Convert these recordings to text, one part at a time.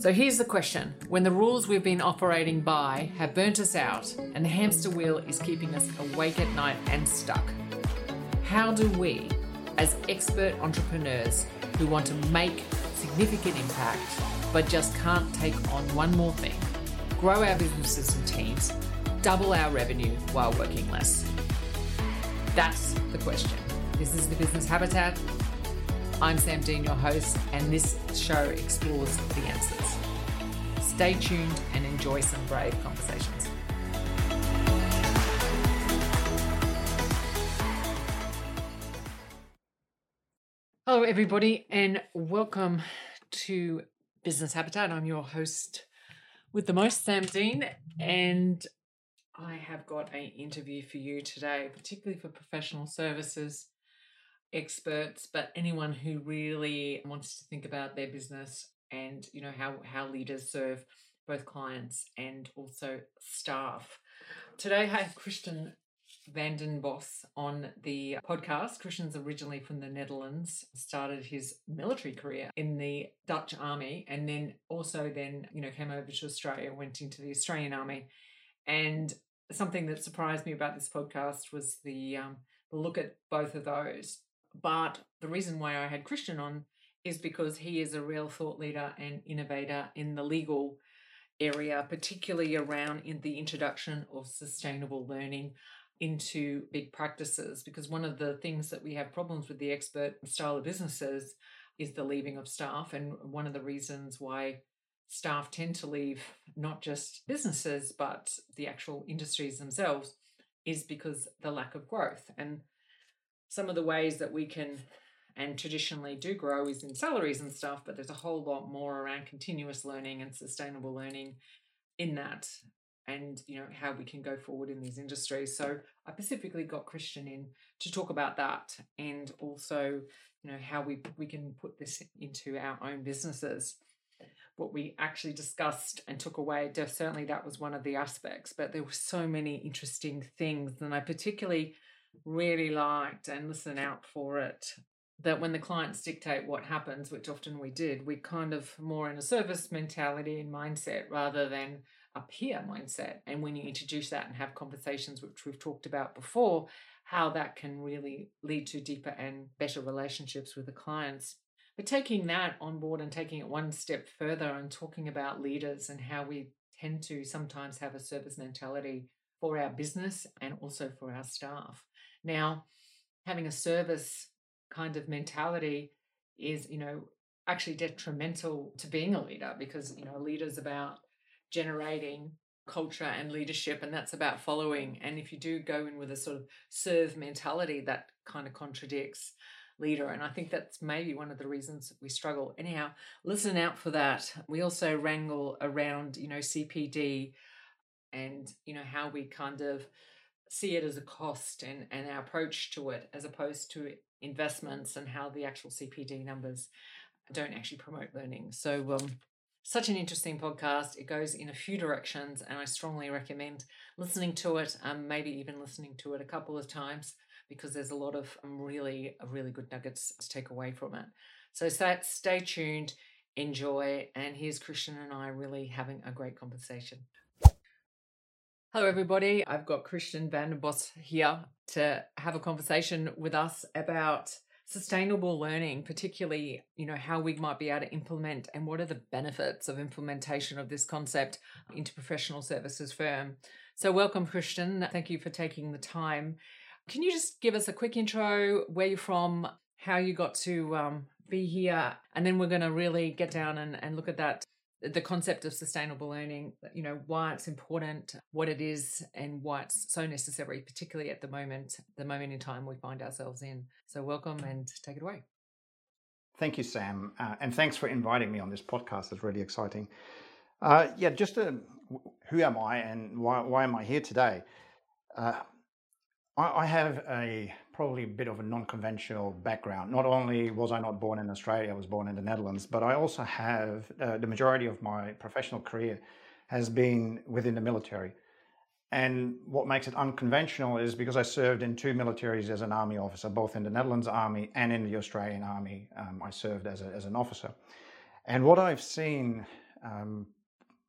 So here's the question When the rules we've been operating by have burnt us out and the hamster wheel is keeping us awake at night and stuck, how do we, as expert entrepreneurs who want to make significant impact but just can't take on one more thing, grow our businesses and teams, double our revenue while working less? That's the question. This is the Business Habitat. I'm Sam Dean, your host, and this show explores the answers. Stay tuned and enjoy some brave conversations. Hello, everybody, and welcome to Business Habitat. I'm your host with the most, Sam Dean, and I have got an interview for you today, particularly for professional services experts, but anyone who really wants to think about their business and you know how how leaders serve both clients and also staff. Today I have Christian Vanden Bos on the podcast. Christian's originally from the Netherlands, started his military career in the Dutch army and then also then, you know, came over to Australia, went into the Australian army. And something that surprised me about this podcast was the um, the look at both of those. But the reason why I had Christian on is because he is a real thought leader and innovator in the legal area, particularly around in the introduction of sustainable learning into big practices. Because one of the things that we have problems with the expert style of businesses is the leaving of staff. And one of the reasons why staff tend to leave not just businesses, but the actual industries themselves is because the lack of growth. And some of the ways that we can and traditionally do grow is in salaries and stuff, but there's a whole lot more around continuous learning and sustainable learning in that and you know how we can go forward in these industries. So I specifically got Christian in to talk about that and also you know how we we can put this into our own businesses. What we actually discussed and took away, certainly that was one of the aspects, but there were so many interesting things, and I particularly really liked and listen out for it that when the clients dictate what happens, which often we did, we kind of more in a service mentality and mindset rather than a peer mindset. And when you introduce that and have conversations, which we've talked about before, how that can really lead to deeper and better relationships with the clients. But taking that on board and taking it one step further and talking about leaders and how we tend to sometimes have a service mentality for our business and also for our staff. Now, having a service kind of mentality is, you know, actually detrimental to being a leader because, you know, a leader's about generating culture and leadership and that's about following. And if you do go in with a sort of serve mentality that kind of contradicts leader. And i think that's maybe one of the reasons we struggle. Anyhow listen out for that. We also wrangle around you know cpd and you know how we kind of see it as a cost and and our approach to it as opposed to investments and how the actual CPD numbers don't actually promote learning. So, um, such an interesting podcast. It goes in a few directions, and I strongly recommend listening to it. Um, maybe even listening to it a couple of times because there's a lot of um, really, really good nuggets to take away from it. So, stay tuned, enjoy, and here's Christian and I really having a great conversation. Hello, everybody. I've got Christian Vanden Bos here to have a conversation with us about sustainable learning, particularly, you know, how we might be able to implement and what are the benefits of implementation of this concept into professional services firm. So, welcome, Christian. Thank you for taking the time. Can you just give us a quick intro, where you're from, how you got to um, be here, and then we're going to really get down and, and look at that the concept of sustainable learning, you know, why it's important, what it is, and why it's so necessary, particularly at the moment, the moment in time we find ourselves in. So, welcome and take it away. Thank you, Sam. Uh, and thanks for inviting me on this podcast. It's really exciting. Uh, yeah, just to, who am I and why, why am I here today? Uh, I, I have a probably a bit of a non-conventional background. Not only was I not born in Australia, I was born in the Netherlands, but I also have uh, the majority of my professional career has been within the military. And what makes it unconventional is because I served in two militaries as an army officer, both in the Netherlands Army and in the Australian Army. Um, I served as, a, as an officer. And what I've seen um,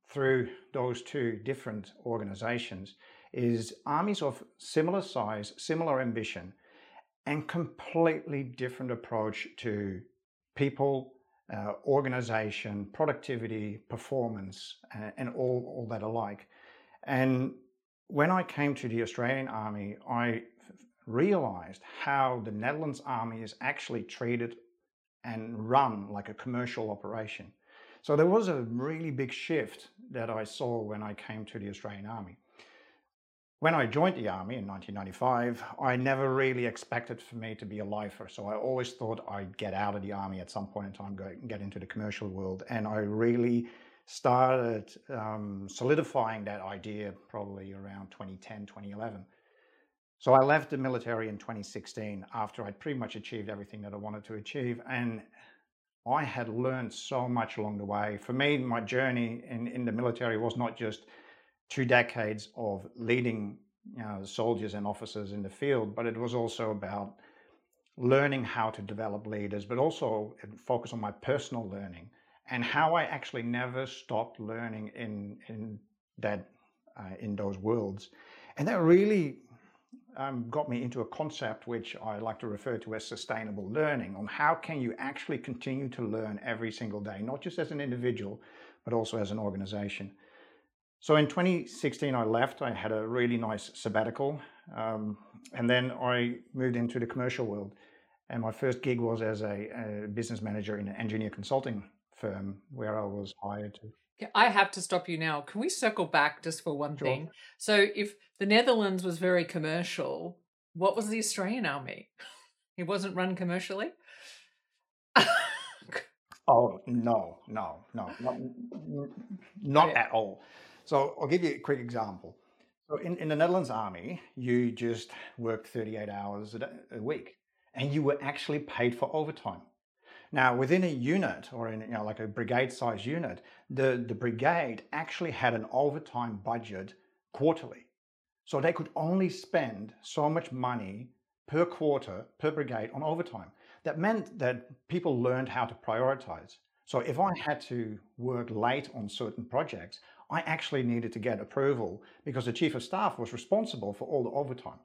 through those two different organizations is armies of similar size, similar ambition, and completely different approach to people, uh, organization, productivity, performance, and, and all, all that alike. And when I came to the Australian Army, I realized how the Netherlands Army is actually treated and run like a commercial operation. So there was a really big shift that I saw when I came to the Australian Army. When I joined the Army in 1995, I never really expected for me to be a lifer. So I always thought I'd get out of the Army at some point in time, go get into the commercial world. And I really started um, solidifying that idea probably around 2010, 2011. So I left the military in 2016 after I'd pretty much achieved everything that I wanted to achieve. And I had learned so much along the way. For me, my journey in, in the military was not just two decades of leading you know, soldiers and officers in the field, but it was also about learning how to develop leaders, but also focus on my personal learning and how I actually never stopped learning in in that uh, in those worlds, and that really um, got me into a concept which I like to refer to as sustainable learning on how can you actually continue to learn every single day, not just as an individual, but also as an organization. So in 2016, I left. I had a really nice sabbatical, um, and then I moved into the commercial world. And my first gig was as a, a business manager in an engineer consulting firm where I was hired to I have to stop you now. Can we circle back just for one sure. thing? So, if the Netherlands was very commercial, what was the Australian army? It wasn't run commercially? oh, no, no, no, not, not yeah. at all. So, I'll give you a quick example. So, in, in the Netherlands army, you just worked 38 hours a, day, a week and you were actually paid for overtime. Now, within a unit or in you know, like a brigade size unit, the, the brigade actually had an overtime budget quarterly. So they could only spend so much money per quarter per brigade on overtime. That meant that people learned how to prioritize. So if I had to work late on certain projects, I actually needed to get approval because the chief of staff was responsible for all the overtime.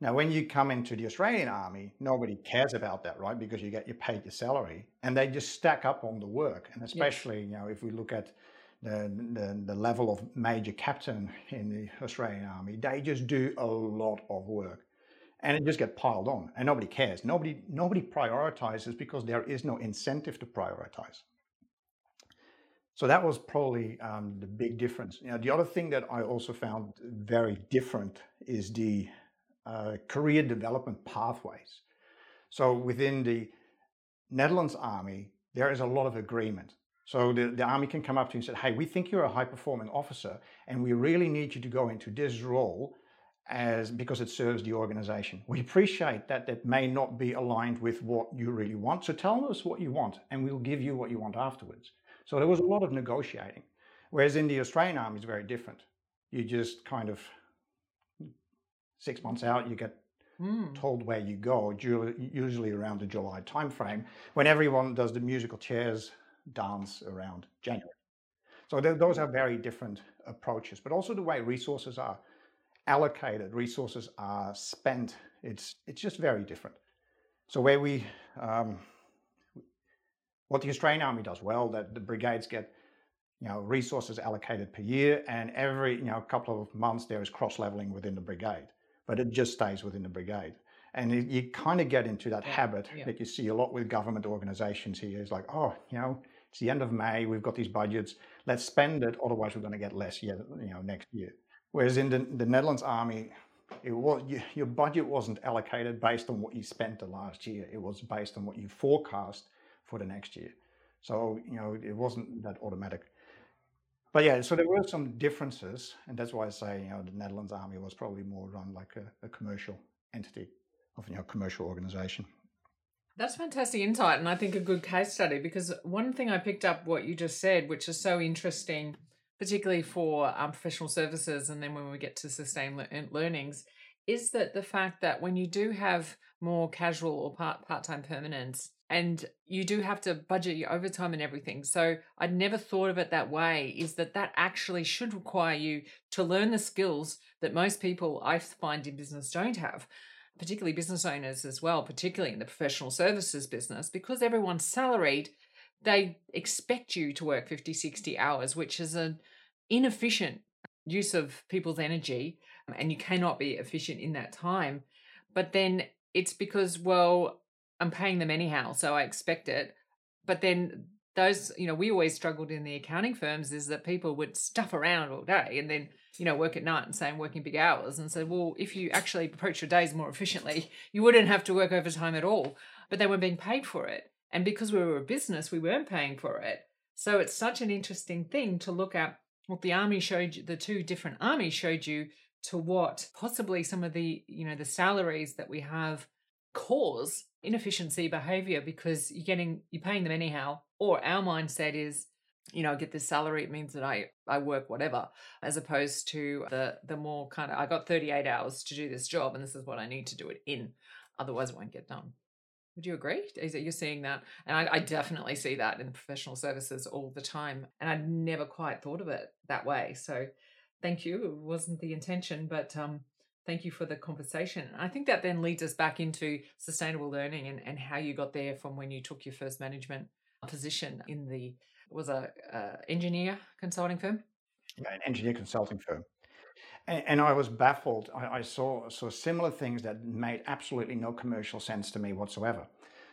Now, when you come into the Australian Army, nobody cares about that, right? Because you get your paid your salary, and they just stack up on the work. And especially, yes. you know, if we look at the, the, the level of major captain in the Australian Army, they just do a lot of work, and it just get piled on, and nobody cares. Nobody nobody prioritizes because there is no incentive to prioritize. So that was probably um, the big difference. Know, the other thing that I also found very different is the uh, career development pathways. So within the Netherlands Army, there is a lot of agreement. So the, the Army can come up to you and say, hey, we think you're a high performing officer and we really need you to go into this role as because it serves the organization. We appreciate that that may not be aligned with what you really want. So tell us what you want and we'll give you what you want afterwards. So there was a lot of negotiating. Whereas in the Australian Army is very different. You just kind of six months out, you get mm. told where you go, usually around the July timeframe, when everyone does the musical chairs dance around January. So those are very different approaches, but also the way resources are allocated, resources are spent. It's it's just very different. So where we, um, what the Australian Army does well, that the brigades get, you know, resources allocated per year, and every you know couple of months there is cross leveling within the brigade but it just stays within the brigade. And you kind of get into that yeah, habit yeah. that you see a lot with government organizations here. It's like, oh, you know, it's the end of May, we've got these budgets, let's spend it, otherwise we're going to get less yet, you know, next year. Whereas in the, the Netherlands Army, it was you, your budget wasn't allocated based on what you spent the last year. It was based on what you forecast for the next year. So you know it wasn't that automatic. But yeah, so there were some differences, and that's why I say you know the Netherlands Army was probably more run like a, a commercial entity of you know commercial organization. That's fantastic insight, and I think a good case study because one thing I picked up what you just said, which is so interesting, particularly for um, professional services, and then when we get to sustained learnings, is that the fact that when you do have more casual or part part time permanents. And you do have to budget your overtime and everything. So I'd never thought of it that way. Is that that actually should require you to learn the skills that most people I find in business don't have, particularly business owners as well, particularly in the professional services business, because everyone's salaried. They expect you to work 50, 60 hours, which is an inefficient use of people's energy and you cannot be efficient in that time. But then it's because, well, I'm paying them anyhow, so I expect it. But then those, you know, we always struggled in the accounting firms is that people would stuff around all day and then, you know, work at night and say I'm working big hours and say, well, if you actually approach your days more efficiently, you wouldn't have to work overtime at all. But they weren't being paid for it. And because we were a business, we weren't paying for it. So it's such an interesting thing to look at what the army showed you, the two different armies showed you to what possibly some of the you know the salaries that we have cause inefficiency behavior because you're getting you're paying them anyhow or our mindset is you know get this salary it means that i i work whatever as opposed to the the more kind of i got 38 hours to do this job and this is what i need to do it in otherwise it won't get done would you agree? Is that you're seeing that? And I, I, definitely see that in professional services all the time. And I'd never quite thought of it that way. So thank you. It wasn't the intention, but um, thank you for the conversation. I think that then leads us back into sustainable learning and, and how you got there from when you took your first management position in the was a engineer consulting firm. Yeah, an engineer consulting firm. And, and I was baffled. I, I, saw saw similar things that made absolutely no commercial sense to me whatsoever.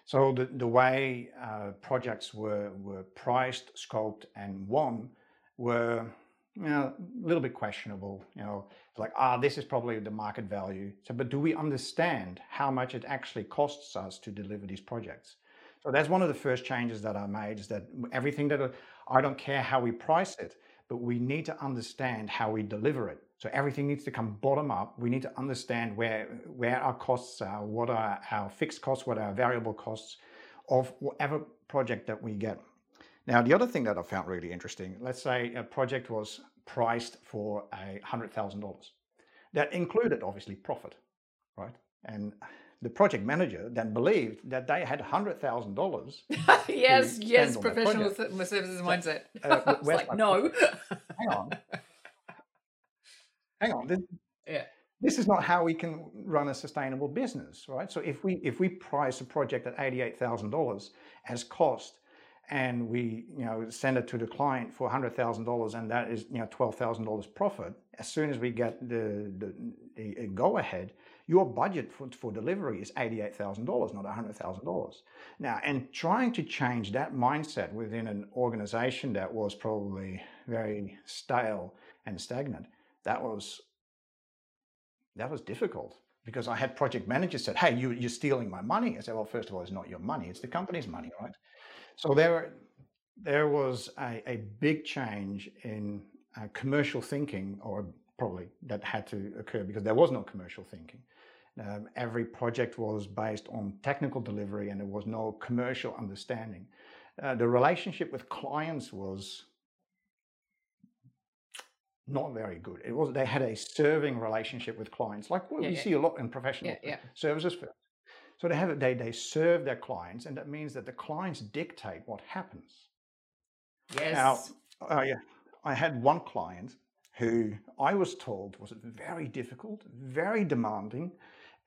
So the, the way uh, projects were were priced, scoped, and won were you know, a little bit questionable. You know, like, ah, this is probably the market value. So, but do we understand how much it actually costs us to deliver these projects? So that's one of the first changes that I made is that everything that I don't care how we price it, but we need to understand how we deliver it. So everything needs to come bottom up. We need to understand where where our costs are, what are our fixed costs, what are our variable costs of whatever project that we get. Now, the other thing that I found really interesting, let's say a project was priced for a $100,000. That included obviously profit, right? And the project manager then believed that they had $100,000. yes, yes, professional services mindset. Uh, like, no. hang on. Hang on. This, yeah. This is not how we can run a sustainable business, right? So if we if we price a project at $88,000 as cost and we you know send it to the client for $100,000 and that is you know $12,000 profit as soon as we get the, the, the go ahead your budget for, for delivery is $88,000 not $100,000 now and trying to change that mindset within an organization that was probably very stale and stagnant that was that was difficult because I had project managers said, "Hey, you, you're stealing my money." I said, "Well, first of all, it's not your money; it's the company's money, right?" So there, there was a, a big change in uh, commercial thinking, or probably that had to occur because there was no commercial thinking. Um, every project was based on technical delivery and there was no commercial understanding. Uh, the relationship with clients was not very good. It was they had a serving relationship with clients, like what yeah, you yeah. see a lot in professional yeah, services firms. So they have they they serve their clients, and that means that the clients dictate what happens. Yes. Now, uh, yeah, I had one client who I was told was very difficult, very demanding,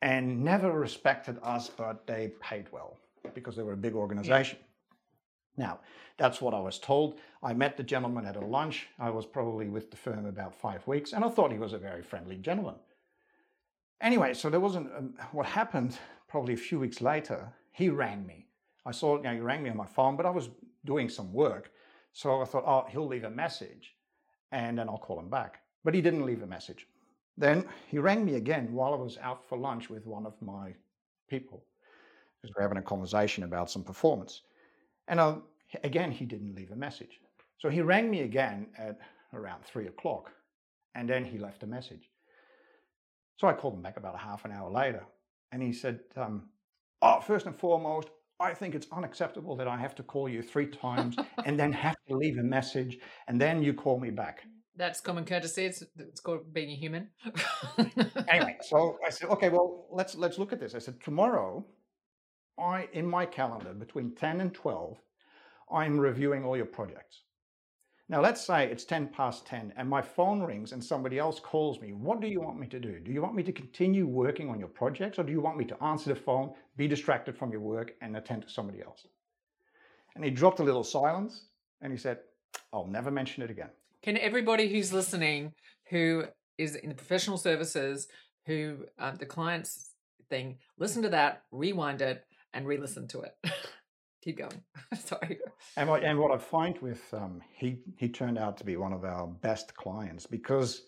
and never respected us, but they paid well because they were a big organization. Yeah. Now, that's what I was told. I met the gentleman at a lunch. I was probably with the firm about five weeks, and I thought he was a very friendly gentleman. Anyway, so there wasn't, um, what happened probably a few weeks later, he rang me. I saw, you know, he rang me on my phone, but I was doing some work. So I thought, oh, he'll leave a message and then I'll call him back. But he didn't leave a message. Then he rang me again while I was out for lunch with one of my people because we're having a conversation about some performance. And uh, again, he didn't leave a message. So he rang me again at around three o'clock and then he left a message. So I called him back about a half an hour later and he said, um, oh, first and foremost, I think it's unacceptable that I have to call you three times and then have to leave a message and then you call me back. That's common courtesy. It's, it's called being a human. anyway, so I said, okay, well, let's let's look at this. I said, tomorrow, I in my calendar between 10 and 12, I'm reviewing all your projects. Now, let's say it's 10 past 10 and my phone rings and somebody else calls me. What do you want me to do? Do you want me to continue working on your projects or do you want me to answer the phone, be distracted from your work, and attend to somebody else? And he dropped a little silence and he said, I'll never mention it again. Can everybody who's listening, who is in the professional services, who um, the client's thing, listen to that, rewind it, and re listen to it? keep going. Sorry. And what, and what I find with um, he he turned out to be one of our best clients because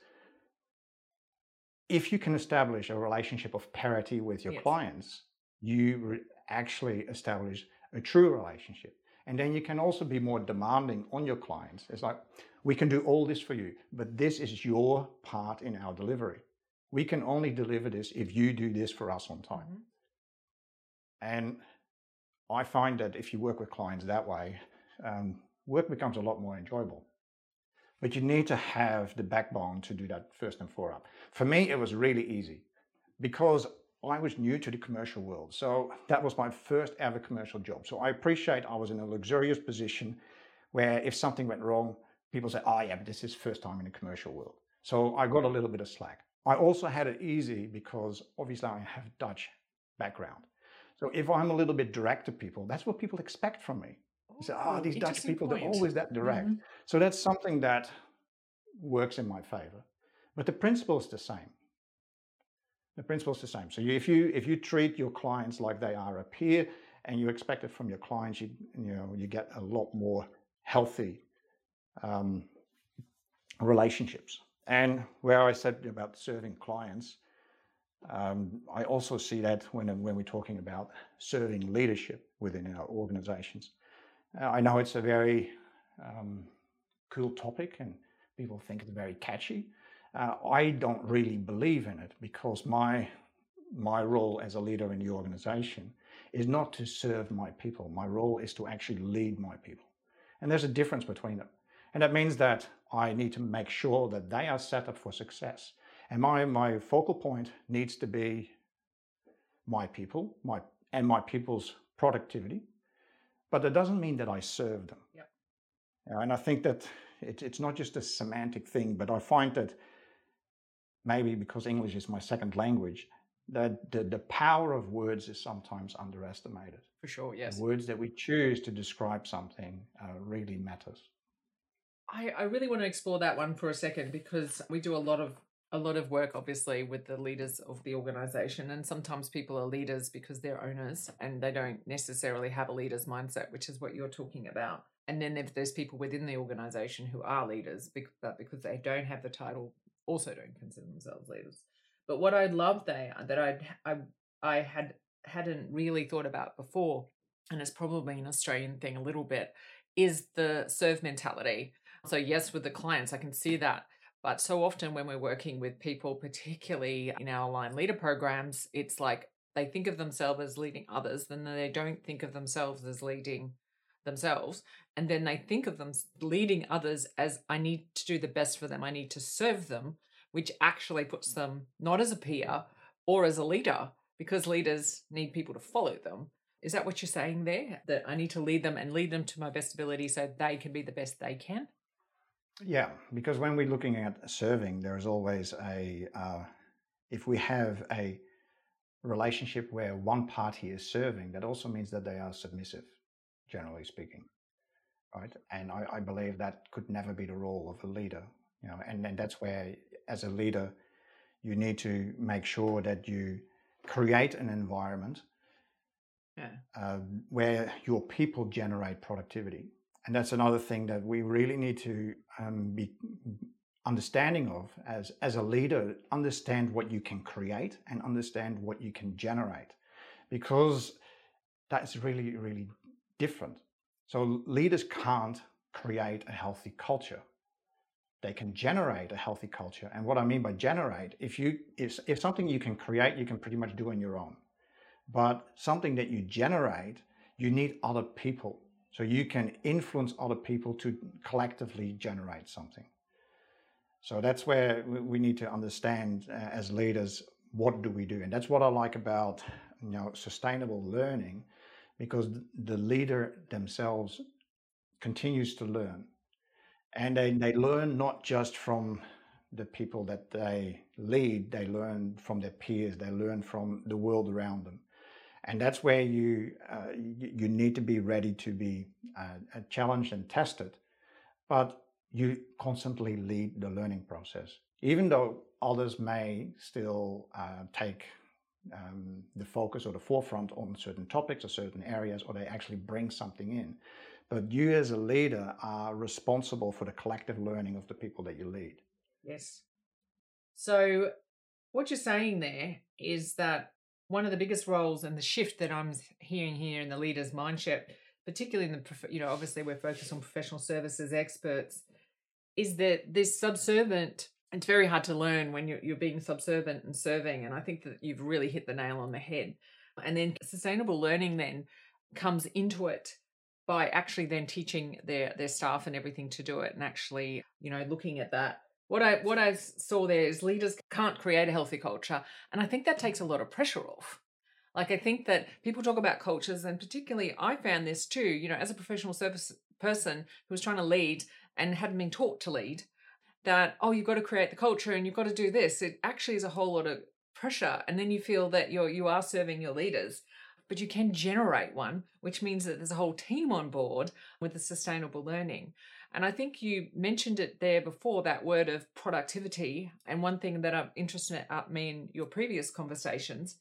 if you can establish a relationship of parity with your yes. clients, you re- actually establish a true relationship. And then you can also be more demanding on your clients. It's like, we can do all this for you, but this is your part in our delivery. We can only deliver this if you do this for us on time. Mm-hmm. And I find that if you work with clients that way, um, work becomes a lot more enjoyable. But you need to have the backbone to do that first and foremost. For me, it was really easy because I was new to the commercial world. So that was my first ever commercial job. So I appreciate I was in a luxurious position where if something went wrong, people say, oh yeah, but this is first time in the commercial world. So I got a little bit of slack. I also had it easy because obviously I have Dutch background. So if I'm a little bit direct to people, that's what people expect from me. They say, oh, these Dutch people, point. they're always that direct. Mm-hmm. So that's something that works in my favor. But the principle is the same. The principle is the same. So if you if you treat your clients like they are a peer and you expect it from your clients, you you know you get a lot more healthy um, relationships. And where I said about serving clients, um, I also see that when, when we're talking about serving leadership within our organizations. Uh, I know it's a very um, cool topic and people think it's very catchy. Uh, I don't really believe in it because my, my role as a leader in the organization is not to serve my people. My role is to actually lead my people. And there's a difference between them. And that means that I need to make sure that they are set up for success and my, my focal point needs to be my people my, and my people's productivity. But that doesn't mean that I serve them. Yep. And I think that it, it's not just a semantic thing, but I find that maybe because English is my second language, that the, the power of words is sometimes underestimated. For sure, yes. The words that we choose to describe something uh, really matters. I, I really want to explore that one for a second because we do a lot of a lot of work, obviously, with the leaders of the organization. And sometimes people are leaders because they're owners and they don't necessarily have a leader's mindset, which is what you're talking about. And then if there's people within the organization who are leaders, but because they don't have the title, also don't consider themselves leaders. But what I love there uh, that I'd, I I had hadn't really thought about before, and it's probably an Australian thing a little bit, is the serve mentality. So yes, with the clients, I can see that but so often when we're working with people, particularly in our line leader programs, it's like they think of themselves as leading others, then they don't think of themselves as leading themselves. And then they think of them leading others as I need to do the best for them, I need to serve them, which actually puts them not as a peer or as a leader, because leaders need people to follow them. Is that what you're saying there? That I need to lead them and lead them to my best ability so they can be the best they can? Yeah, because when we're looking at serving, there's always a, uh, if we have a relationship where one party is serving, that also means that they are submissive, generally speaking. Right. And I, I believe that could never be the role of a leader, you know, and, and that's where, as a leader, you need to make sure that you create an environment yeah. uh, where your people generate productivity and that's another thing that we really need to um, be understanding of as as a leader understand what you can create and understand what you can generate. Because that's really really different. So leaders can't create a healthy culture. They can generate a healthy culture. And what i mean by generate if you if, if something you can create you can pretty much do on your own. But something that you generate you need other people so you can influence other people to collectively generate something. So that's where we need to understand uh, as leaders what do we do, and that's what I like about you know sustainable learning, because the leader themselves continues to learn, and they, they learn not just from the people that they lead, they learn from their peers, they learn from the world around them. And that's where you, uh, you, need to be ready to be uh, challenged and tested. But you constantly lead the learning process, even though others may still uh, take um, the focus or the forefront on certain topics or certain areas, or they actually bring something in. But you, as a leader, are responsible for the collective learning of the people that you lead. Yes. So, what you're saying there is that one of the biggest roles and the shift that I'm hearing here in the leader's mindset, particularly in the, you know, obviously we're focused on professional services experts, is that this subservient, it's very hard to learn when you're, you're being subservient and serving. And I think that you've really hit the nail on the head. And then sustainable learning then comes into it by actually then teaching their their staff and everything to do it and actually you know looking at that what I what I saw there is leaders can't create a healthy culture, and I think that takes a lot of pressure off. Like I think that people talk about cultures, and particularly I found this too. You know, as a professional service person who was trying to lead and hadn't been taught to lead, that oh you've got to create the culture and you've got to do this. It actually is a whole lot of pressure, and then you feel that you're you are serving your leaders, but you can generate one, which means that there's a whole team on board with the sustainable learning. And I think you mentioned it there before that word of productivity. And one thing that I'm interested in me in your previous conversations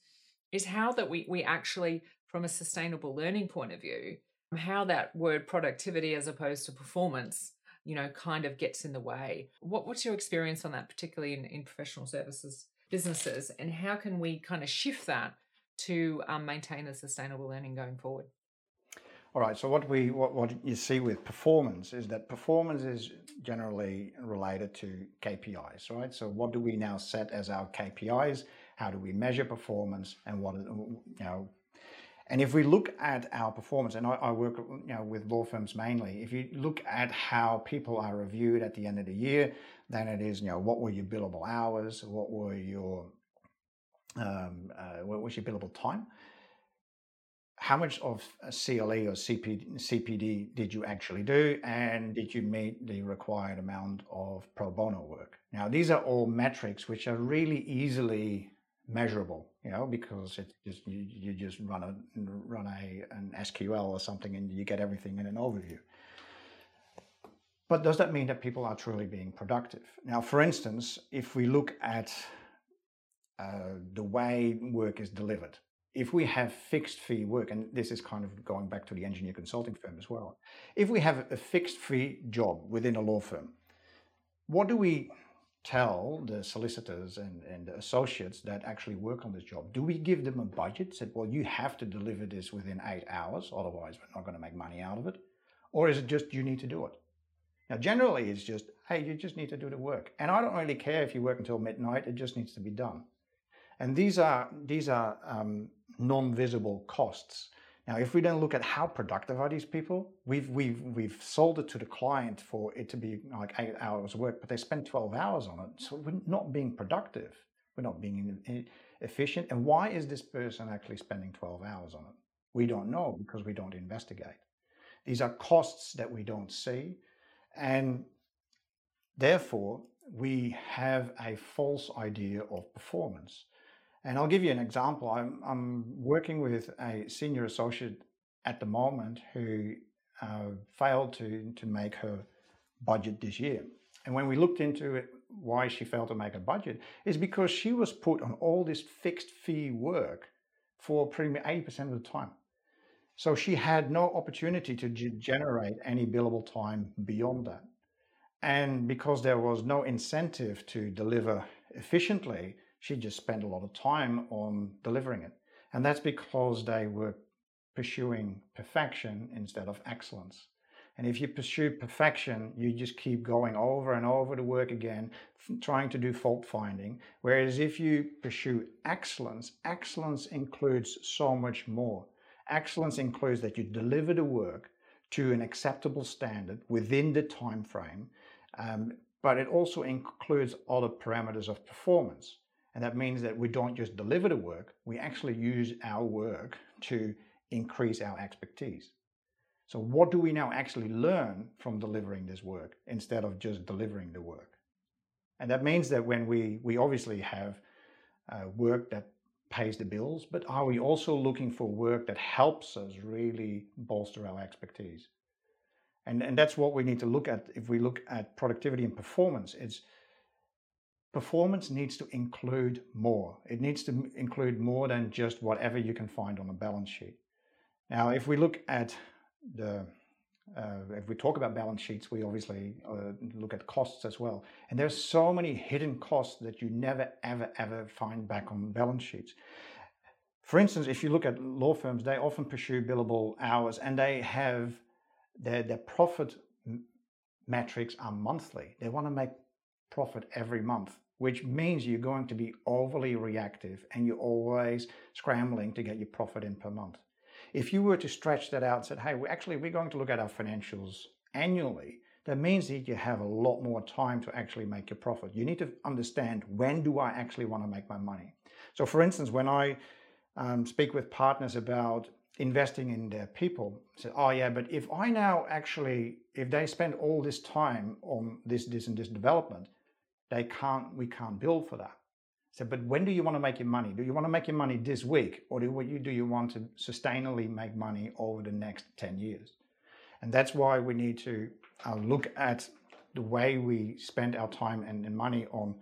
is how that we we actually, from a sustainable learning point of view, how that word productivity as opposed to performance, you know, kind of gets in the way. What what's your experience on that, particularly in, in professional services businesses, and how can we kind of shift that to um, maintain a sustainable learning going forward? All right. So what we what, what you see with performance is that performance is generally related to KPIs, right? So what do we now set as our KPIs? How do we measure performance? And what you know? And if we look at our performance, and I, I work you know with law firms mainly, if you look at how people are reviewed at the end of the year, then it is you know what were your billable hours, what were your um, uh, what was your billable time, how much of CLE or CPD, CPD did you actually do, and did you meet the required amount of pro bono work? Now, these are all metrics which are really easily measurable, you know, because just you, you just run a run a an SQL or something, and you get everything in an overview. But does that mean that people are truly being productive? Now, for instance, if we look at uh, the way work is delivered, if we have fixed fee work, and this is kind of going back to the engineer consulting firm as well, if we have a fixed fee job within a law firm, what do we tell the solicitors and, and the associates that actually work on this job? Do we give them a budget? Said, well, you have to deliver this within eight hours, otherwise we're not going to make money out of it. Or is it just you need to do it? Now, generally, it's just, hey, you just need to do the work. And I don't really care if you work until midnight, it just needs to be done. And these are, these are um, non-visible costs. Now, if we then look at how productive are these people, we've, we've, we've sold it to the client for it to be like eight hours work, but they spend 12 hours on it. So we're not being productive. We're not being efficient. And why is this person actually spending 12 hours on it? We don't know because we don't investigate. These are costs that we don't see. And therefore, we have a false idea of performance. And I'll give you an example. I'm, I'm working with a senior associate at the moment who uh, failed to, to make her budget this year. And when we looked into it, why she failed to make a budget is because she was put on all this fixed fee work for pretty much 80% of the time. So she had no opportunity to generate any billable time beyond that. And because there was no incentive to deliver efficiently, she just spent a lot of time on delivering it. And that's because they were pursuing perfection instead of excellence. And if you pursue perfection, you just keep going over and over the work again, trying to do fault finding. Whereas if you pursue excellence, excellence includes so much more. Excellence includes that you deliver the work to an acceptable standard within the time frame, um, but it also includes other parameters of performance. And that means that we don't just deliver the work, we actually use our work to increase our expertise. So, what do we now actually learn from delivering this work instead of just delivering the work? And that means that when we, we obviously have uh, work that pays the bills, but are we also looking for work that helps us really bolster our expertise? And, and that's what we need to look at if we look at productivity and performance. It's performance needs to include more. It needs to include more than just whatever you can find on a balance sheet. Now, if we look at the uh, if we talk about balance sheets, we obviously uh, look at costs as well. And there's so many hidden costs that you never, ever, ever find back on balance sheets. For instance, if you look at law firms, they often pursue billable hours and they have their, their profit metrics are monthly. They want to make profit every month, which means you're going to be overly reactive and you're always scrambling to get your profit in per month. If you were to stretch that out and said, hey, we actually we're going to look at our financials annually, that means that you have a lot more time to actually make your profit. You need to understand when do I actually want to make my money. So, for instance, when I um, speak with partners about investing in their people, say, oh yeah, but if I now actually, if they spend all this time on this, this, and this development, they can't, we can't bill for that. So, but when do you want to make your money? Do you want to make your money this week, or do you do you want to sustainably make money over the next ten years? And that's why we need to uh, look at the way we spend our time and, and money on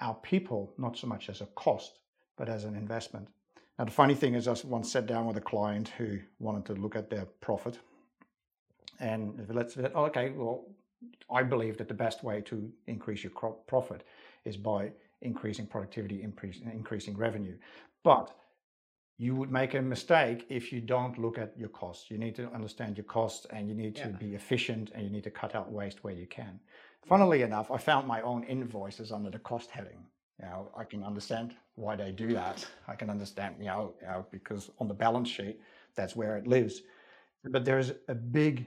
our people, not so much as a cost, but as an investment. Now, the funny thing is, I once sat down with a client who wanted to look at their profit, and let's say, oh, okay, well, I believe that the best way to increase your profit is by increasing productivity, increasing revenue. But you would make a mistake if you don't look at your costs. You need to understand your costs and you need to yeah. be efficient and you need to cut out waste where you can. Funnily enough, I found my own invoices under the cost heading. Now I can understand why they do that. I can understand, you know, you know, because on the balance sheet, that's where it lives. But there's a big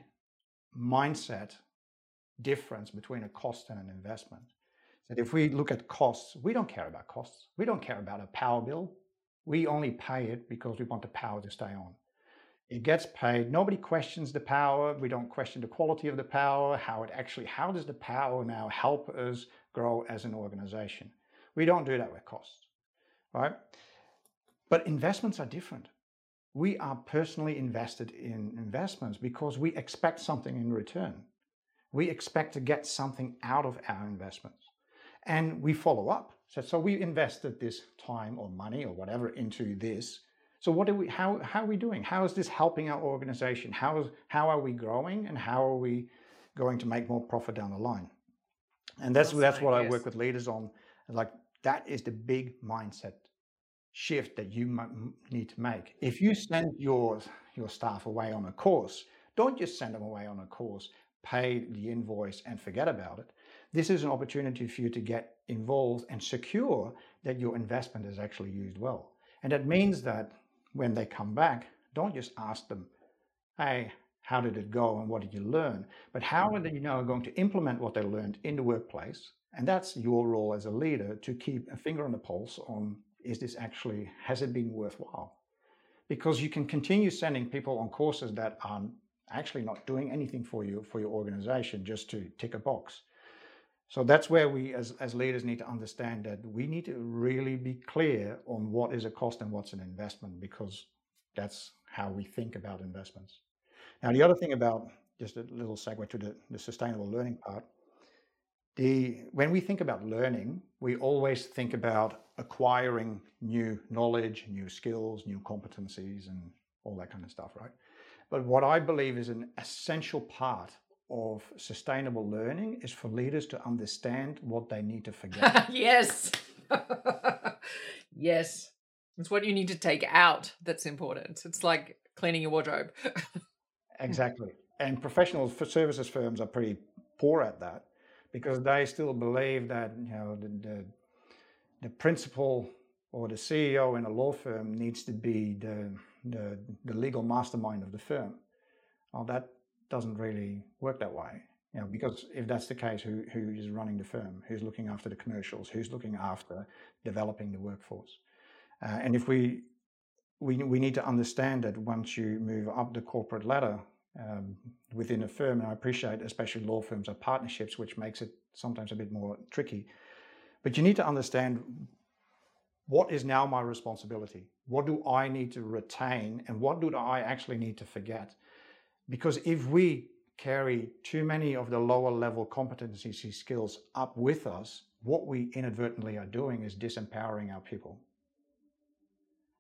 mindset difference between a cost and an investment that if we look at costs, we don't care about costs. We don't care about a power bill. We only pay it because we want the power to stay on. It gets paid. Nobody questions the power. We don't question the quality of the power, how it actually, how does the power now help us grow as an organization? We don't do that with costs, right? But investments are different. We are personally invested in investments because we expect something in return. We expect to get something out of our investments and we follow up. So, so we invested this time or money or whatever into this. So what do we how how are we doing? How is this helping our organization? How is how are we growing and how are we going to make more profit down the line? And that's that's, that's what I work with leaders on. Like that is the big mindset shift that you need to make. If you send your your staff away on a course, don't just send them away on a course, pay the invoice and forget about it. This is an opportunity for you to get involved and secure that your investment is actually used well. And that means that when they come back, don't just ask them, hey, how did it go and what did you learn? But how are they know going to implement what they learned in the workplace? And that's your role as a leader to keep a finger on the pulse on is this actually, has it been worthwhile? Because you can continue sending people on courses that are actually not doing anything for you, for your organization, just to tick a box. So that's where we as, as leaders need to understand that we need to really be clear on what is a cost and what's an investment because that's how we think about investments. Now, the other thing about just a little segue to the, the sustainable learning part, the when we think about learning, we always think about acquiring new knowledge, new skills, new competencies, and all that kind of stuff, right? But what I believe is an essential part of sustainable learning is for leaders to understand what they need to forget. yes. yes. It's what you need to take out that's important. It's like cleaning your wardrobe. exactly. And professional services firms are pretty poor at that because they still believe that, you know, the, the, the principal or the CEO in a law firm needs to be the, the, the legal mastermind of the firm. Well, that doesn't really work that way. You know, because if that's the case, who who is running the firm? Who's looking after the commercials? Who's looking after developing the workforce? Uh, and if we we we need to understand that once you move up the corporate ladder um, within a firm, and I appreciate especially law firms are partnerships, which makes it sometimes a bit more tricky. But you need to understand what is now my responsibility? What do I need to retain? And what do I actually need to forget? Because if we carry too many of the lower level competency skills up with us, what we inadvertently are doing is disempowering our people.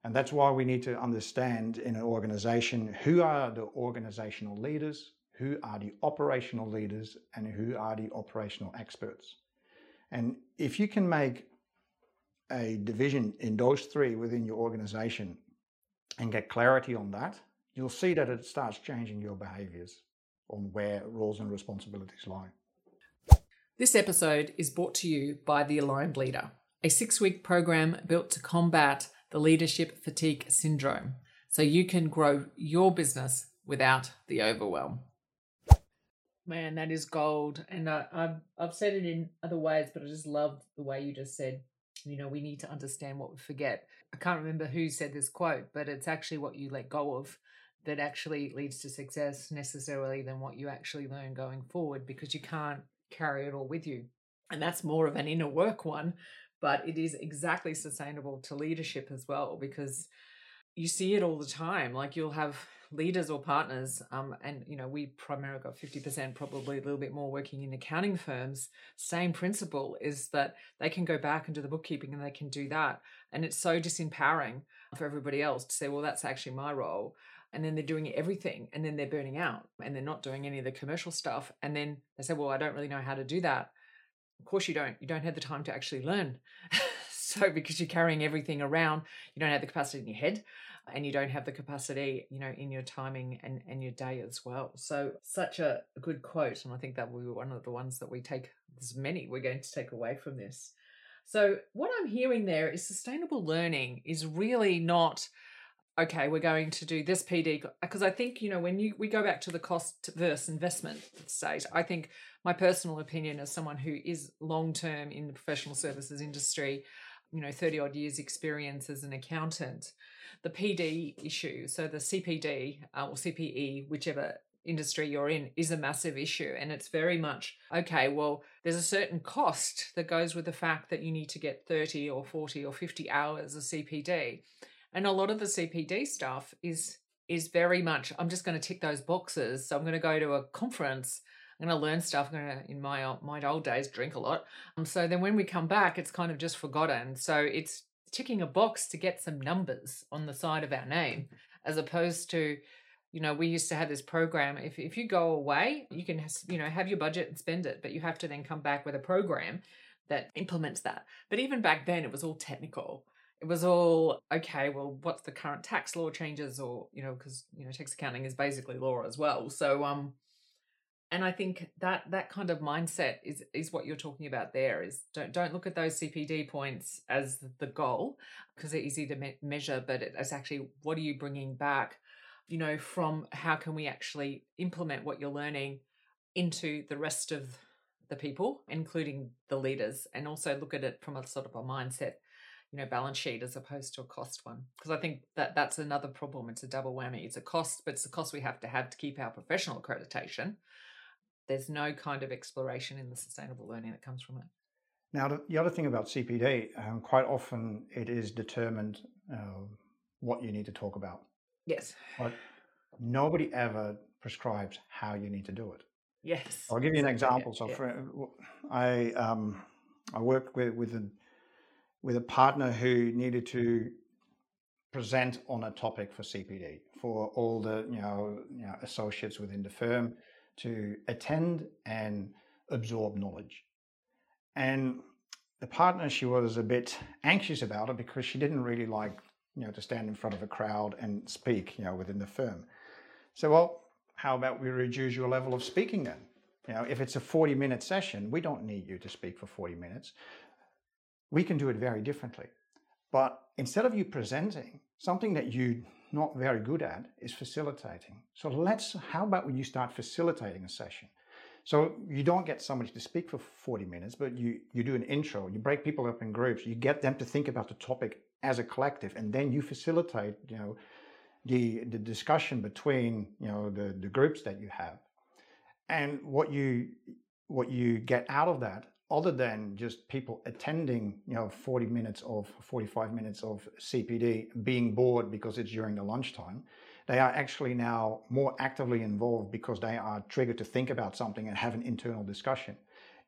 And that's why we need to understand in an organization who are the organizational leaders, who are the operational leaders, and who are the operational experts. And if you can make a division in those three within your organization and get clarity on that, you'll see that it starts changing your behaviors on where roles and responsibilities lie. This episode is brought to you by The Aligned Leader, a six week program built to combat the leadership fatigue syndrome so you can grow your business without the overwhelm. Man, that is gold. And I, I've, I've said it in other ways, but I just love the way you just said you know, we need to understand what we forget. I can't remember who said this quote, but it's actually what you let go of that actually leads to success necessarily than what you actually learn going forward because you can't carry it all with you. And that's more of an inner work one, but it is exactly sustainable to leadership as well because you see it all the time. Like you'll have leaders or partners, um, and you know, we primarily got 50%, probably a little bit more working in accounting firms. Same principle is that they can go back and do the bookkeeping and they can do that. And it's so disempowering for everybody else to say, well, that's actually my role. And then they're doing everything and then they're burning out and they're not doing any of the commercial stuff. And then they say, well, I don't really know how to do that. Of course you don't. You don't have the time to actually learn. so because you're carrying everything around, you don't have the capacity in your head and you don't have the capacity, you know, in your timing and, and your day as well. So such a, good quote. And I think that will be one of the ones that we take, there's many we're going to take away from this. So what I'm hearing there is sustainable learning is really not okay we're going to do this pd because i think you know when you we go back to the cost versus investment stage i think my personal opinion as someone who is long term in the professional services industry you know 30 odd years experience as an accountant. The pd issue so the cpd uh, or cpe whichever industry you're in is a massive issue and it's very much okay well there's a certain cost that goes with the fact that you need to get 30 or 40 or 50 hours of cpd and a lot of the cpd stuff is is very much i'm just going to tick those boxes so i'm going to go to a conference I'm going to learn stuff. I'm going to, in my my old days, drink a lot. Um, so then when we come back, it's kind of just forgotten. So it's ticking a box to get some numbers on the side of our name, as opposed to, you know, we used to have this program. If if you go away, you can, you know, have your budget and spend it, but you have to then come back with a program that implements that. But even back then, it was all technical it was all okay well what's the current tax law changes or you know because you know tax accounting is basically law as well so um and I think that that kind of mindset is is what you're talking about there is don't don't look at those CPD points as the goal because they're easy to me- measure but it's actually what are you bringing back you know from how can we actually implement what you're learning into the rest of the people including the leaders and also look at it from a sort of a mindset you know balance sheet as opposed to a cost one. Because i think that that's another problem. It's a double whammy. It's a cost but it's a cost we have to have to keep our professional accreditation there's no kind of exploration in the sustainable learning that comes from it. Now, the other thing about CPD, um, quite often it is determined uh, what you need to talk about. Yes. But nobody ever prescribes how you need to do it. Yes. I'll give you an example. So, yeah. for, I um, I worked with with a with a partner who needed to present on a topic for CPD for all the you know, you know associates within the firm to attend and absorb knowledge. And the partner, she was a bit anxious about it because she didn't really like, you know, to stand in front of a crowd and speak, you know, within the firm. So, well, how about we reduce your level of speaking then? You know, if it's a 40 minute session, we don't need you to speak for 40 minutes. We can do it very differently. But instead of you presenting something that you not very good at is facilitating. So let's, how about when you start facilitating a session? So you don't get somebody to speak for 40 minutes, but you, you do an intro, you break people up in groups, you get them to think about the topic as a collective, and then you facilitate, you know, the, the discussion between, you know, the, the groups that you have. And what you what you get out of that other than just people attending, you know, 40 minutes of 45 minutes of CPD, being bored because it's during the lunchtime, they are actually now more actively involved because they are triggered to think about something and have an internal discussion.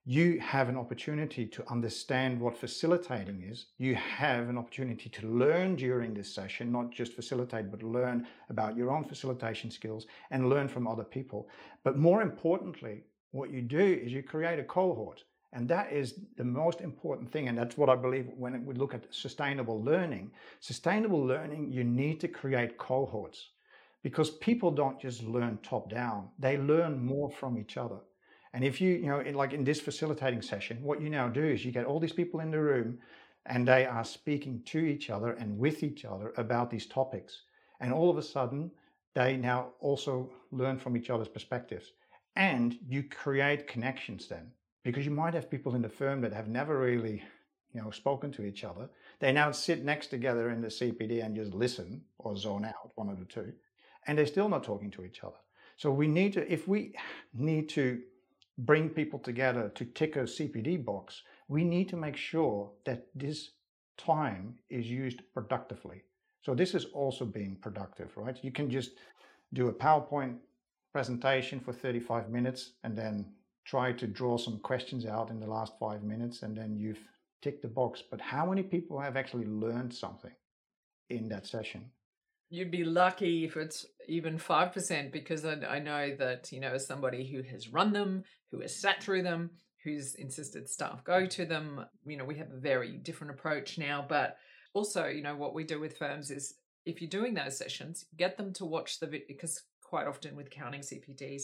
You have an opportunity to understand what facilitating is. You have an opportunity to learn during this session, not just facilitate, but learn about your own facilitation skills and learn from other people. But more importantly, what you do is you create a cohort and that is the most important thing. And that's what I believe when we look at sustainable learning. Sustainable learning, you need to create cohorts because people don't just learn top down, they learn more from each other. And if you, you know, like in this facilitating session, what you now do is you get all these people in the room and they are speaking to each other and with each other about these topics. And all of a sudden, they now also learn from each other's perspectives. And you create connections then because you might have people in the firm that have never really you know spoken to each other. They now sit next together in the cpd and just listen or zone out one of the two and they're still not talking to each other. So we need to if we need to bring people together to tick a cpd box we need to make sure that this time is used productively. So this is also being productive right? You can just do a powerpoint presentation for 35 minutes and then try to draw some questions out in the last five minutes and then you've ticked the box. But how many people have actually learned something in that session? You'd be lucky if it's even 5% because I, I know that, you know, as somebody who has run them, who has sat through them, who's insisted staff go to them, you know, we have a very different approach now. But also, you know, what we do with firms is if you're doing those sessions, get them to watch the video because quite often with counting CPDs,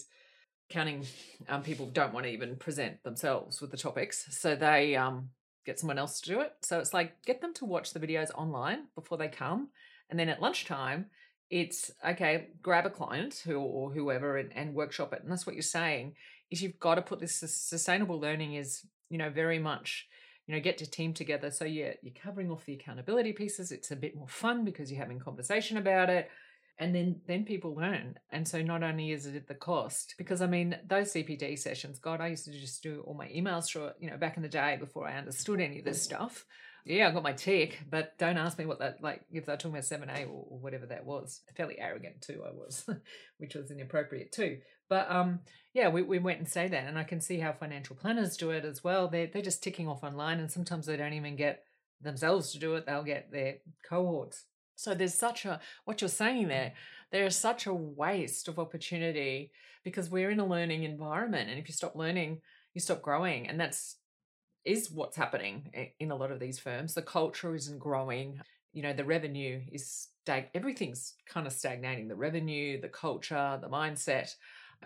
counting um, people don't want to even present themselves with the topics, so they um, get someone else to do it. So it's like get them to watch the videos online before they come, and then at lunchtime, it's okay. Grab a client who or whoever and, and workshop it. And that's what you're saying is you've got to put this sustainable learning is you know very much you know get your team together so you're, you're covering off the accountability pieces it's a bit more fun because you're having conversation about it and then then people learn. And so not only is it at the cost because i mean those cpd sessions god i used to just do all my emails through you know back in the day before i understood any of this stuff. Yeah i got my tick but don't ask me what that like if they're talking about 7a or, or whatever that was. Fairly arrogant too i was which was inappropriate too. But um yeah we, we went and say that and i can see how financial planners do it as well. They're, they're just ticking off online and sometimes they don't even get themselves to do it. They'll get their cohorts so there's such a, what you're saying there, there is such a waste of opportunity because we're in a learning environment. And if you stop learning, you stop growing. And that's, is what's happening in a lot of these firms. The culture isn't growing. You know, the revenue is stag, everything's kind of stagnating. The revenue, the culture, the mindset.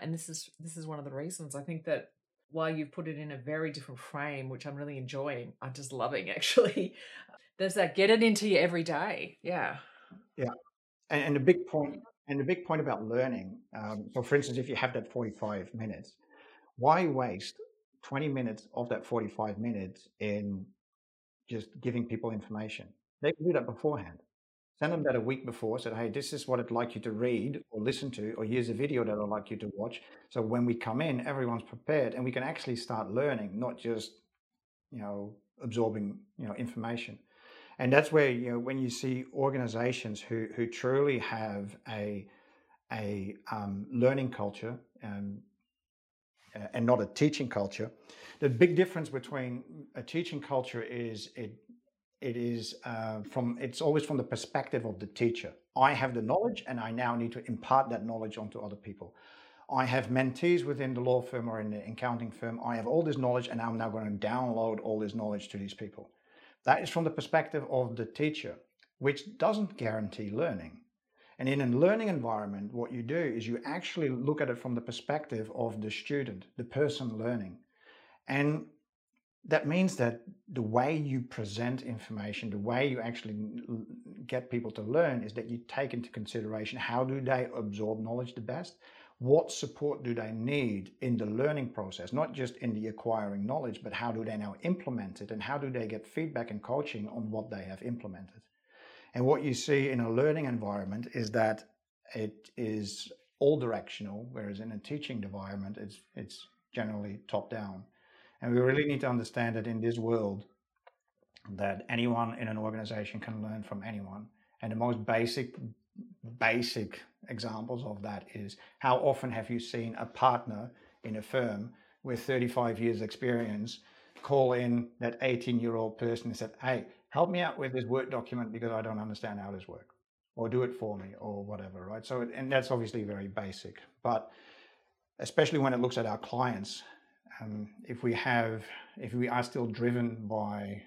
And this is, this is one of the reasons I think that while you've put it in a very different frame, which I'm really enjoying, I'm just loving actually. There's that get it into you every day. Yeah. Yeah. And, and the big point and the big point about learning. Um, so, for instance, if you have that 45 minutes, why waste 20 minutes of that 45 minutes in just giving people information? They can do that beforehand. Send them that a week before. Said, hey, this is what I'd like you to read or listen to, or here's a video that I'd like you to watch. So when we come in, everyone's prepared, and we can actually start learning, not just you know absorbing you know information and that's where you know when you see organizations who who truly have a a um, learning culture and and not a teaching culture the big difference between a teaching culture is it it is uh, from it's always from the perspective of the teacher. I have the knowledge and i now need to impart that knowledge onto other people. I have mentees within the law firm or in the accounting firm. I have all this knowledge and i'm now going to download all this knowledge to these people that is from the perspective of the teacher, which doesn't guarantee learning. And in a learning environment, what you do is you actually look at it from the perspective of the student, the person learning. And that means that the way you present information, the way you actually get people to learn is that you take into consideration how do they absorb knowledge the best? What support do they need in the learning process, not just in the acquiring knowledge, but how do they now implement it and how do they get feedback and coaching on what they have implemented. And what you see in a learning environment is that it is all directional, whereas in a teaching environment, it's, it's generally top down. And we really need to understand that in this world, that anyone in an organization can learn from anyone. And the most basic, basic examples of that is how often have you seen a partner in a firm with 35 years experience call in that 18 year old person and said, Hey, help me out with this Word document because I don't understand how this works, or do it for me, or whatever, right? So, and that's obviously very basic, but especially when it looks at our clients, um, if we have, if we are still driven by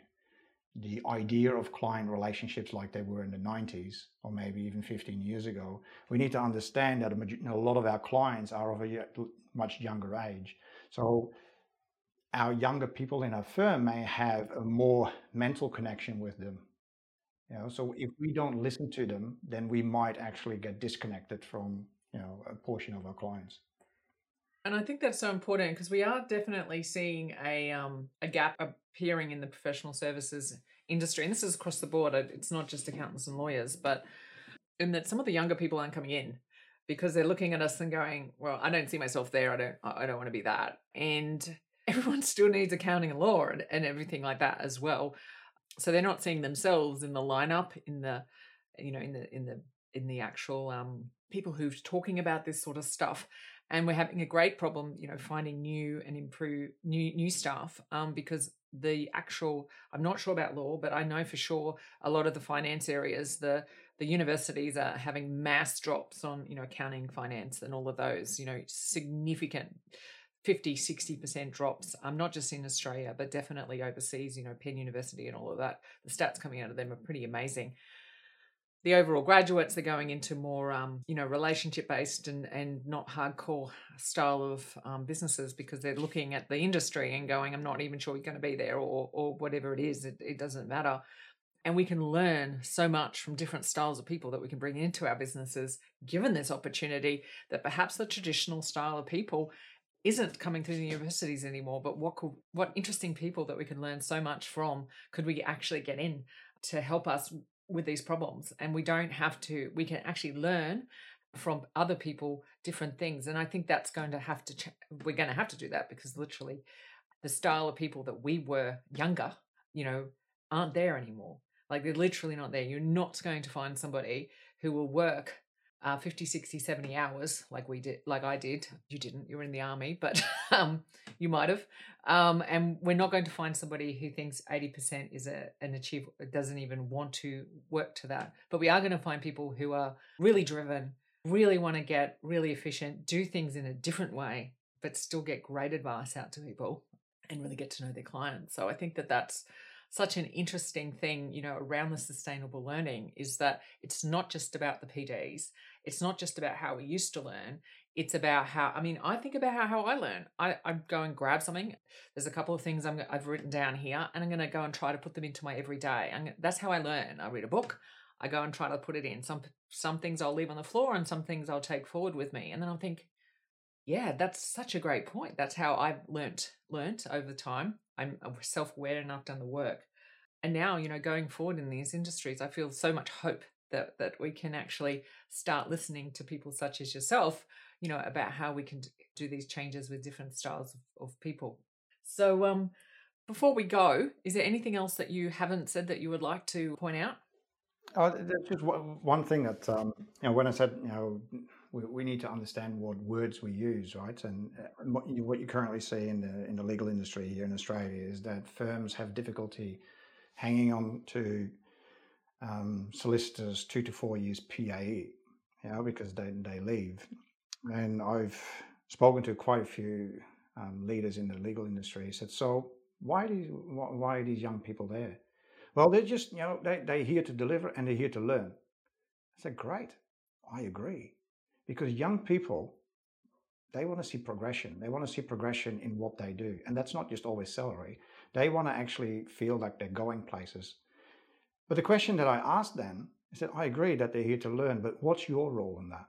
the idea of client relationships like they were in the 90s or maybe even 15 years ago, we need to understand that a, lot of our clients are of a much younger age. So our younger people in our firm may have a more mental connection with them. You know, so if we don't listen to them, then we might actually get disconnected from you know a portion of our clients. And I think that's so important because we are definitely seeing a um, a gap appearing in the professional services industry, and this is across the board. It's not just accountants and lawyers, but in that some of the younger people aren't coming in because they're looking at us and going, "Well, I don't see myself there. I don't. I don't want to be that." And everyone still needs accounting and law and, and everything like that as well. So they're not seeing themselves in the lineup, in the, you know, in the in the in the actual um, people who's talking about this sort of stuff. And we're having a great problem, you know, finding new and improve new new staff um, because the actual I'm not sure about law, but I know for sure a lot of the finance areas, the the universities are having mass drops on you know accounting, finance, and all of those. You know, significant 50, 60% drops, um, not just in Australia, but definitely overseas, you know, Penn University and all of that. The stats coming out of them are pretty amazing. The overall graduates are going into more, um, you know, relationship based and, and not hardcore style of um, businesses because they're looking at the industry and going, I'm not even sure you're going to be there or, or whatever it is, it, it doesn't matter. And we can learn so much from different styles of people that we can bring into our businesses, given this opportunity that perhaps the traditional style of people isn't coming through the universities anymore but what could what interesting people that we can learn so much from could we actually get in to help us with these problems and we don't have to we can actually learn from other people different things and i think that's going to have to ch- we're going to have to do that because literally the style of people that we were younger you know aren't there anymore. Like they're literally not there. You're not going to find somebody who will work uh, 50, 60, 70 hours like we did, like I did. You didn't, you were in the army, but um, you might have. Um, and we're not going to find somebody who thinks 80% is a, an achieve, doesn't even want to work to that. But we are going to find people who are really driven, really want to get really efficient, do things in a different way, but still get great advice out to people and really get to know their clients. So I think that that's such an interesting thing, you know, around the sustainable learning is that it's not just about the PDs. It's not just about how we used to learn. It's about how, I mean, I think about how, how I learn. I, I go and grab something. There's a couple of things I'm, I've written down here and I'm going to go and try to put them into my everyday. I'm, that's how I learn. I read a book. I go and try to put it in. Some, some things I'll leave on the floor and some things I'll take forward with me. And then I'll think, yeah, that's such a great point. That's how I've learnt learnt over time. I'm self-aware and I've done the work. And now, you know, going forward in these industries, I feel so much hope that that we can actually start listening to people such as yourself, you know, about how we can do these changes with different styles of, of people. So, um, before we go, is there anything else that you haven't said that you would like to point out? Oh, there's just one thing that um, you know when I said you know we, we need to understand what words we use, right? And uh, what you, what you currently see in the in the legal industry here in Australia is that firms have difficulty hanging on to um, solicitors two to four years PAE, you know, because they they leave. And I've spoken to quite a few um, leaders in the legal industry. Said, so why do you, why are these young people there? Well, they're just you know they they're here to deliver and they're here to learn. I said, great, I agree because young people they want to see progression. They want to see progression in what they do. And that's not just always salary. They want to actually feel like they're going places. But the question that i asked them is that i agree that they're here to learn but what's your role in that?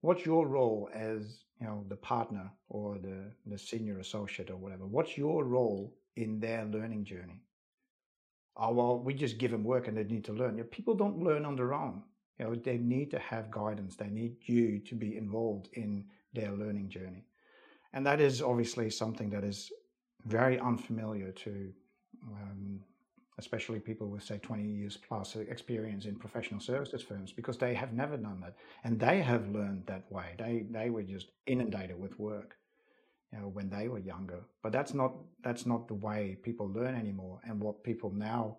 What's your role as you know the partner or the, the senior associate or whatever? What's your role in their learning journey? Oh well we just give them work and they need to learn. Know, people don't learn on their own you know they need to have guidance. They need you to be involved in their learning journey. And that is obviously something that is very unfamiliar to um, especially people with say 20 years plus experience in professional services firms because they have never done that. And they have learned that way. They they were just inundated with work you know when they were younger. But that's not that's not the way people learn anymore. And what people now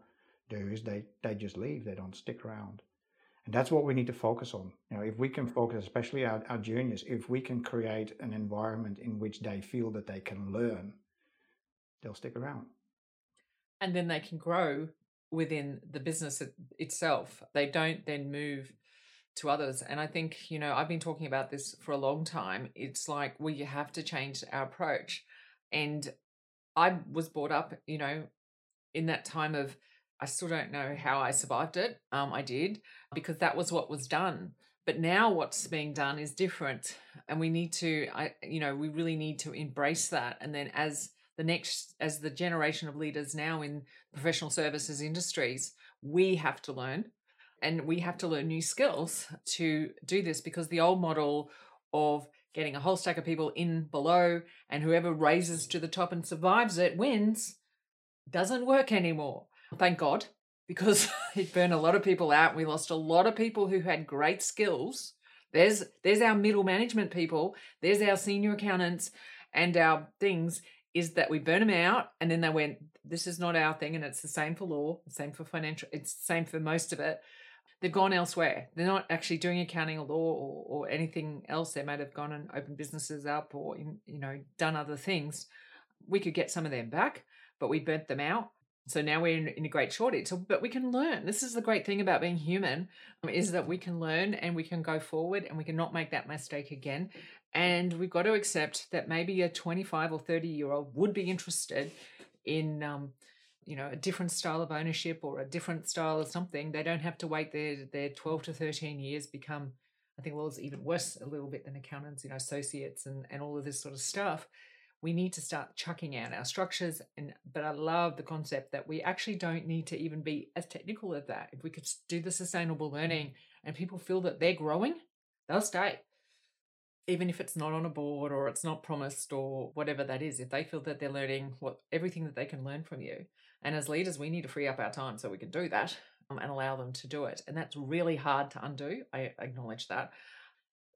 do is they they just leave. They don't stick around and that's what we need to focus on you know if we can mm. focus especially our, our juniors if we can create an environment in which they feel that they can learn they'll stick around and then they can grow within the business itself. They don't then move to others. And I think, you know, I've been talking about this for a long time. It's like we have to change our approach. And I was brought up, you know, in that time of, I still don't know how I survived it. Um, I did because that was what was done. But now what's being done is different, and we need to, I, you know, we really need to embrace that. And then as the next as the generation of leaders now in professional services industries we have to learn and we have to learn new skills to do this because the old model of getting a whole stack of people in below and whoever raises to the top and survives it wins doesn't work anymore thank god because it burned a lot of people out we lost a lot of people who had great skills there's there's our middle management people there's our senior accountants and our things is that we burn them out and then they went, this is not our thing. And it's the same for law, same for financial, it's the same for most of it. They've gone elsewhere. They're not actually doing accounting or law or, or anything else. They might have gone and opened businesses up or, you know, done other things. We could get some of them back, but we burnt them out. So now we're in, in, a great shortage. So, but we can learn. This is the great thing about being human, is that we can learn and we can go forward and we can not make that mistake again. And we've got to accept that maybe a 25 or 30 year old would be interested in, um, you know, a different style of ownership or a different style of something. They don't have to wait their, their 12 to 13 years, become, I think, well, it's even worse a little bit than accountants, you know, associates and, and all of this sort of stuff. We need to start chucking out our structures. And but I love the concept that we actually don't need to even be as technical as that. If we could do the sustainable learning and people feel that they're growing, they'll stay even if it's not on a board or it's not promised or whatever that is, if they feel that they're learning what everything that they can learn from you, and as leaders, we need to free up our time so we can do that um, and allow them to do it. And that's really hard to undo. I acknowledge that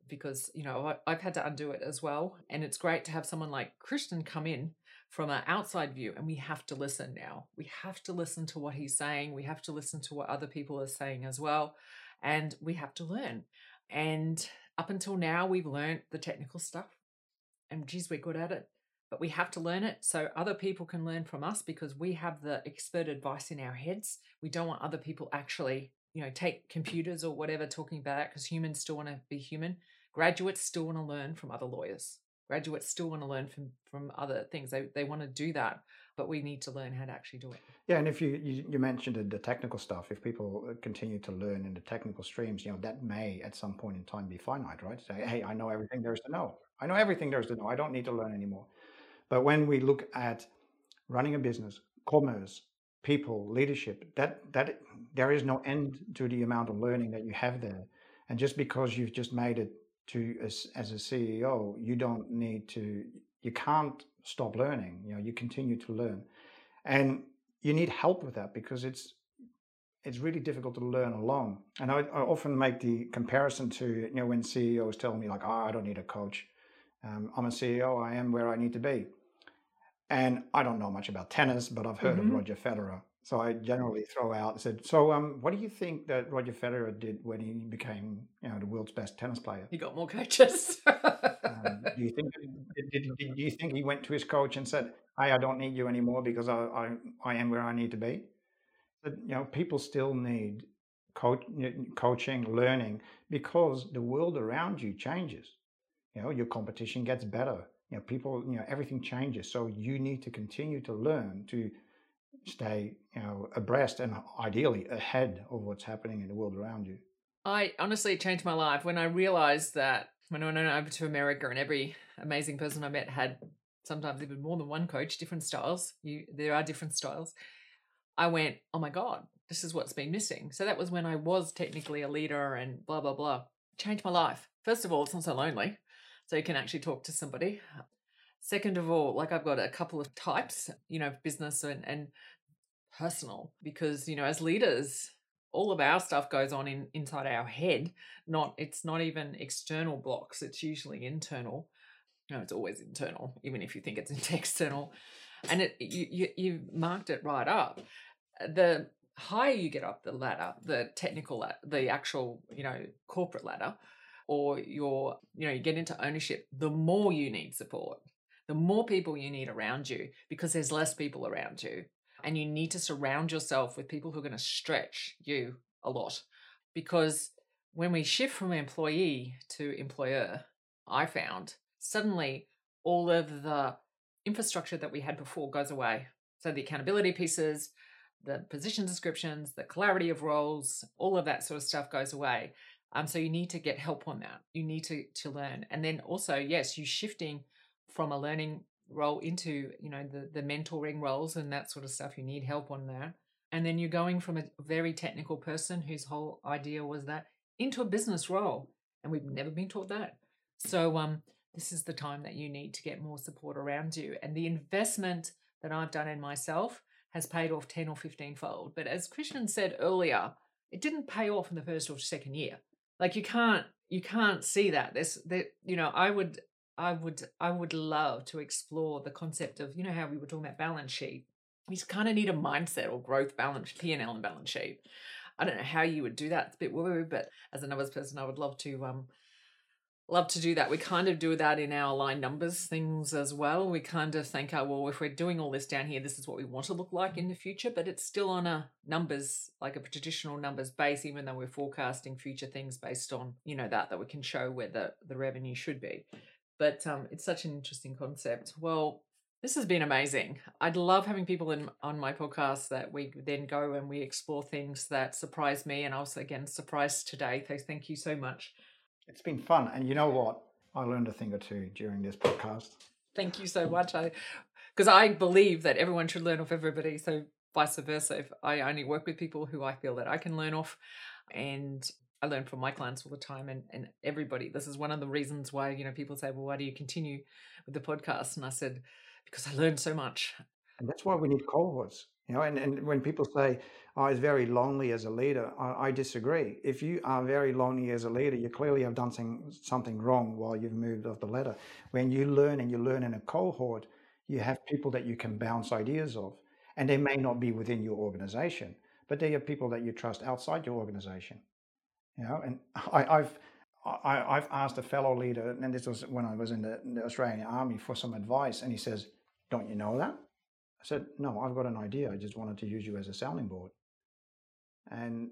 because you know I've had to undo it as well. And it's great to have someone like Christian come in from an outside view, and we have to listen now. We have to listen to what he's saying. We have to listen to what other people are saying as well, and we have to learn. And up until now, we've learned the technical stuff, and geez, we're good at it. But we have to learn it so other people can learn from us because we have the expert advice in our heads. We don't want other people actually, you know, take computers or whatever talking about it because humans still want to be human. Graduates still want to learn from other lawyers. Graduates still want to learn from from other things. They they want to do that but we need to learn how to actually do it. Yeah, and if you you, you mentioned the, the technical stuff, if people uh, continue to learn in the technical streams, you know that may at some point in time be finite, right? Say, hey, I know everything there is to know. I know everything there is to know. I don't need to learn anymore. But when we look at running a business, commerce, people, leadership, that that there is no end to the amount of learning that you have there. And just because you've just made it to as, as a CEO, you don't need to you can't stop learning. You know, you continue to learn, and you need help with that because it's it's really difficult to learn alone. And I, I often make the comparison to you know when CEOs tell me like, "Oh, I don't need a coach. Um, I'm a CEO. I am where I need to be." And I don't know much about tennis, but I've heard mm-hmm. of Roger Federer. So I generally throw out and said, "So, um, what do you think that Roger Federer did when he became, you know, the world's best tennis player? He got more coaches. um, do you think did, did, did, you think he went to his coach and said, "Hey, I don't need you anymore because I I, I am where I need to be"? But, you know, people still need coach, coaching, learning because the world around you changes. You know, your competition gets better. You know, people, you know, everything changes. So you need to continue to learn to stay, you know, abreast and ideally ahead of what's happening in the world around you. I honestly changed my life when I realized that when I went over to America, and every amazing person I met had sometimes even more than one coach, different styles. You there are different styles. I went, oh my god, this is what's been missing. So that was when I was technically a leader and blah blah blah. Changed my life. First of all, it's not so lonely, so you can actually talk to somebody. Second of all, like I've got a couple of types, you know, business and, and personal, because you know, as leaders, all of our stuff goes on in inside our head. Not it's not even external blocks. It's usually internal. No, it's always internal, even if you think it's external. And it you you you marked it right up. Uh, the higher you get up the ladder, the technical, the actual, you know, corporate ladder, or your, you know, you get into ownership, the more you need support, the more people you need around you because there's less people around you. And you need to surround yourself with people who are going to stretch you a lot. Because when we shift from employee to employer, I found suddenly all of the infrastructure that we had before goes away. So the accountability pieces, the position descriptions, the clarity of roles, all of that sort of stuff goes away. Um, so you need to get help on that. You need to to learn, and then also, yes, you shifting from a learning role into you know the the mentoring roles and that sort of stuff. You need help on that, and then you're going from a very technical person whose whole idea was that into a business role, and we've never been taught that. So um, this is the time that you need to get more support around you, and the investment that I've done in myself has paid off 10 or 15 fold. But as Christian said earlier, it didn't pay off in the first or second year. Like you can't you can't see that. There's that you know, I would I would I would love to explore the concept of, you know how we were talking about balance sheet. You just kind of need a mindset or growth balance, P and L and balance sheet. I don't know how you would do that. It's a bit woo but as a numbers person, I would love to um love to do that. We kind of do that in our line numbers things as well. We kind of think, oh, well, if we're doing all this down here, this is what we want to look like in the future, but it's still on a numbers, like a traditional numbers base, even though we're forecasting future things based on, you know, that, that we can show where the, the revenue should be. But um, it's such an interesting concept. Well, this has been amazing. I'd love having people in on my podcast that we then go and we explore things that surprise me and also again surprised today. So thank you so much it's been fun. And you know what? I learned a thing or two during this podcast. Thank you so much. I because I believe that everyone should learn off everybody. So vice versa. If I only work with people who I feel that I can learn off. And I learn from my clients all the time and, and everybody. This is one of the reasons why, you know, people say, Well, why do you continue with the podcast? And I said, Because I learned so much. And that's why we need cohorts. You know, and, and when people say, oh, I was very lonely as a leader, I, I, disagree. If you are very lonely as a leader, you clearly have done something, something wrong while you've moved up the ladder. When you learn and you learn in a cohort, you have people that you can bounce ideas of. And they may not be within your organization, but they are people that you trust outside your organization. You know, and I, I've I, have asked a fellow leader, and this was when I was in the, in the Australian Army for some advice, and he says, "Don't you know that?" I said, no, I've got an idea. I just wanted to use you as a sounding board. And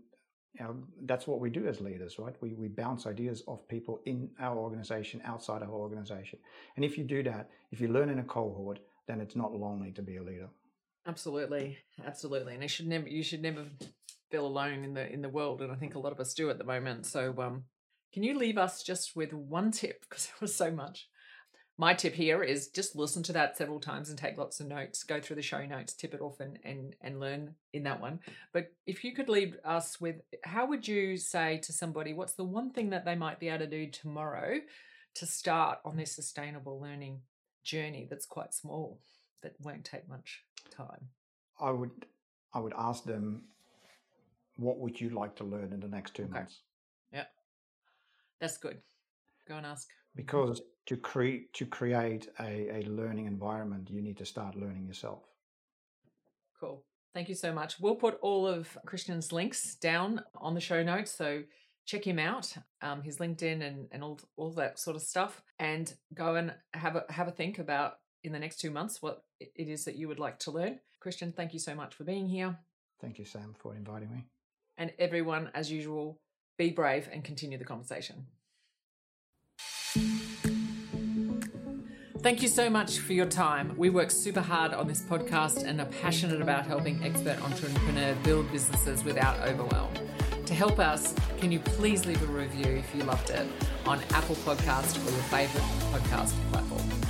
you know, that's what we do as leaders, right? We, we bounce ideas off people in our organization, outside our organization. And if you do that, if you learn in a cohort, then it's not lonely to be a leader. Absolutely. Absolutely. And it should never you should never feel alone in the in the world. And I think a lot of us do at the moment. So um can you leave us just with one tip? Because there was so much my tip here is just listen to that several times and take lots of notes go through the show notes tip it off and and and learn in that one. But if you could leave us with how would you say to somebody what's the one thing that they might be able to do tomorrow to start on this sustainable learning journey that's quite small that won't take much time? I would i would ask them what would you like to learn in the next two okay. months? Yeah. That's good. Go and ask. Because to create to create a, a learning environment you need to start learning yourself. Cool. Thank you so much. We'll put all of christian's links down on the show notes so check him out um, his linkedin and, and all, all that sort of stuff and go and have a have a think about in the next two months what it is that you would like to learn. Christian thank you so much for being here. Thank you sam for inviting me. And everyone as usual be brave and continue the conversation Thank you so much for your time. We work super hard on this podcast and are passionate about helping expert entrepreneurs build businesses without overwhelm. To help us can you please leave a review if you loved it on Apple Podcast or your favorite podcast platform?